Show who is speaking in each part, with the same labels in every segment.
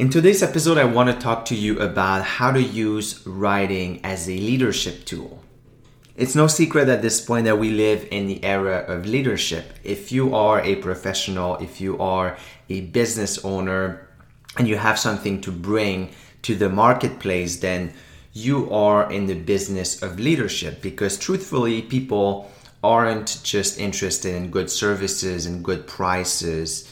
Speaker 1: In today's episode, I want to talk to you about how to use writing as a leadership tool. It's no secret at this point that we live in the era of leadership. If you are a professional, if you are a business owner, and you have something to bring to the marketplace, then you are in the business of leadership because truthfully, people aren't just interested in good services and good prices.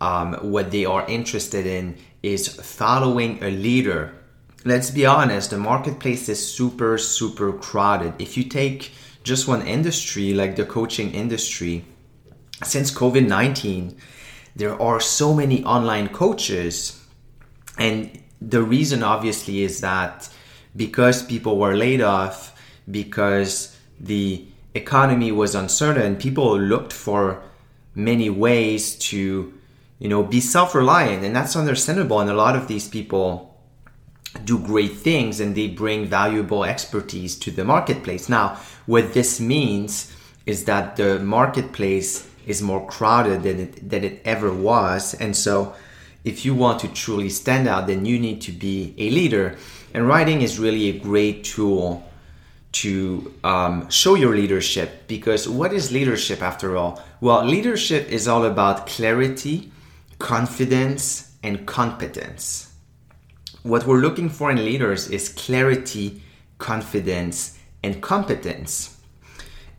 Speaker 1: Um, what they are interested in is following a leader. Let's be honest, the marketplace is super, super crowded. If you take just one industry like the coaching industry, since COVID 19, there are so many online coaches. And the reason, obviously, is that because people were laid off, because the economy was uncertain, people looked for many ways to you know, be self reliant. And that's understandable. And a lot of these people do great things and they bring valuable expertise to the marketplace. Now, what this means is that the marketplace is more crowded than it, than it ever was. And so, if you want to truly stand out, then you need to be a leader. And writing is really a great tool to um, show your leadership because what is leadership after all? Well, leadership is all about clarity confidence, and competence. What we're looking for in leaders is clarity, confidence, and competence.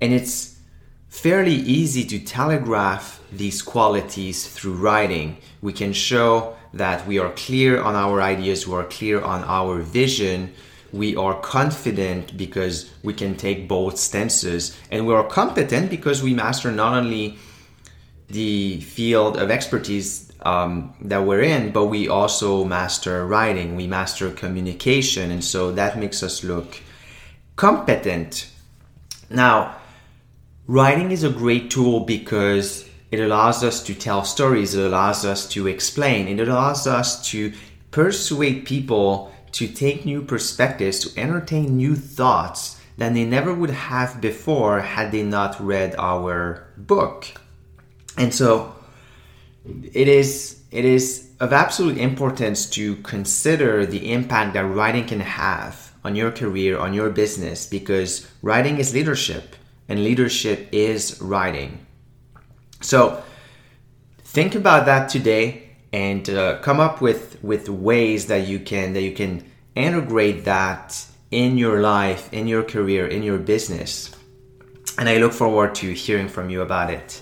Speaker 1: And it's fairly easy to telegraph these qualities through writing. We can show that we are clear on our ideas, we are clear on our vision, we are confident because we can take both stances, and we are competent because we master not only the field of expertise um, that we're in, but we also master writing, we master communication, and so that makes us look competent. Now, writing is a great tool because it allows us to tell stories, it allows us to explain, it allows us to persuade people to take new perspectives, to entertain new thoughts that they never would have before had they not read our book. And so, it is it is of absolute importance to consider the impact that writing can have on your career, on your business, because writing is leadership and leadership is writing. So think about that today and uh, come up with, with ways that you can that you can integrate that in your life, in your career, in your business. And I look forward to hearing from you about it.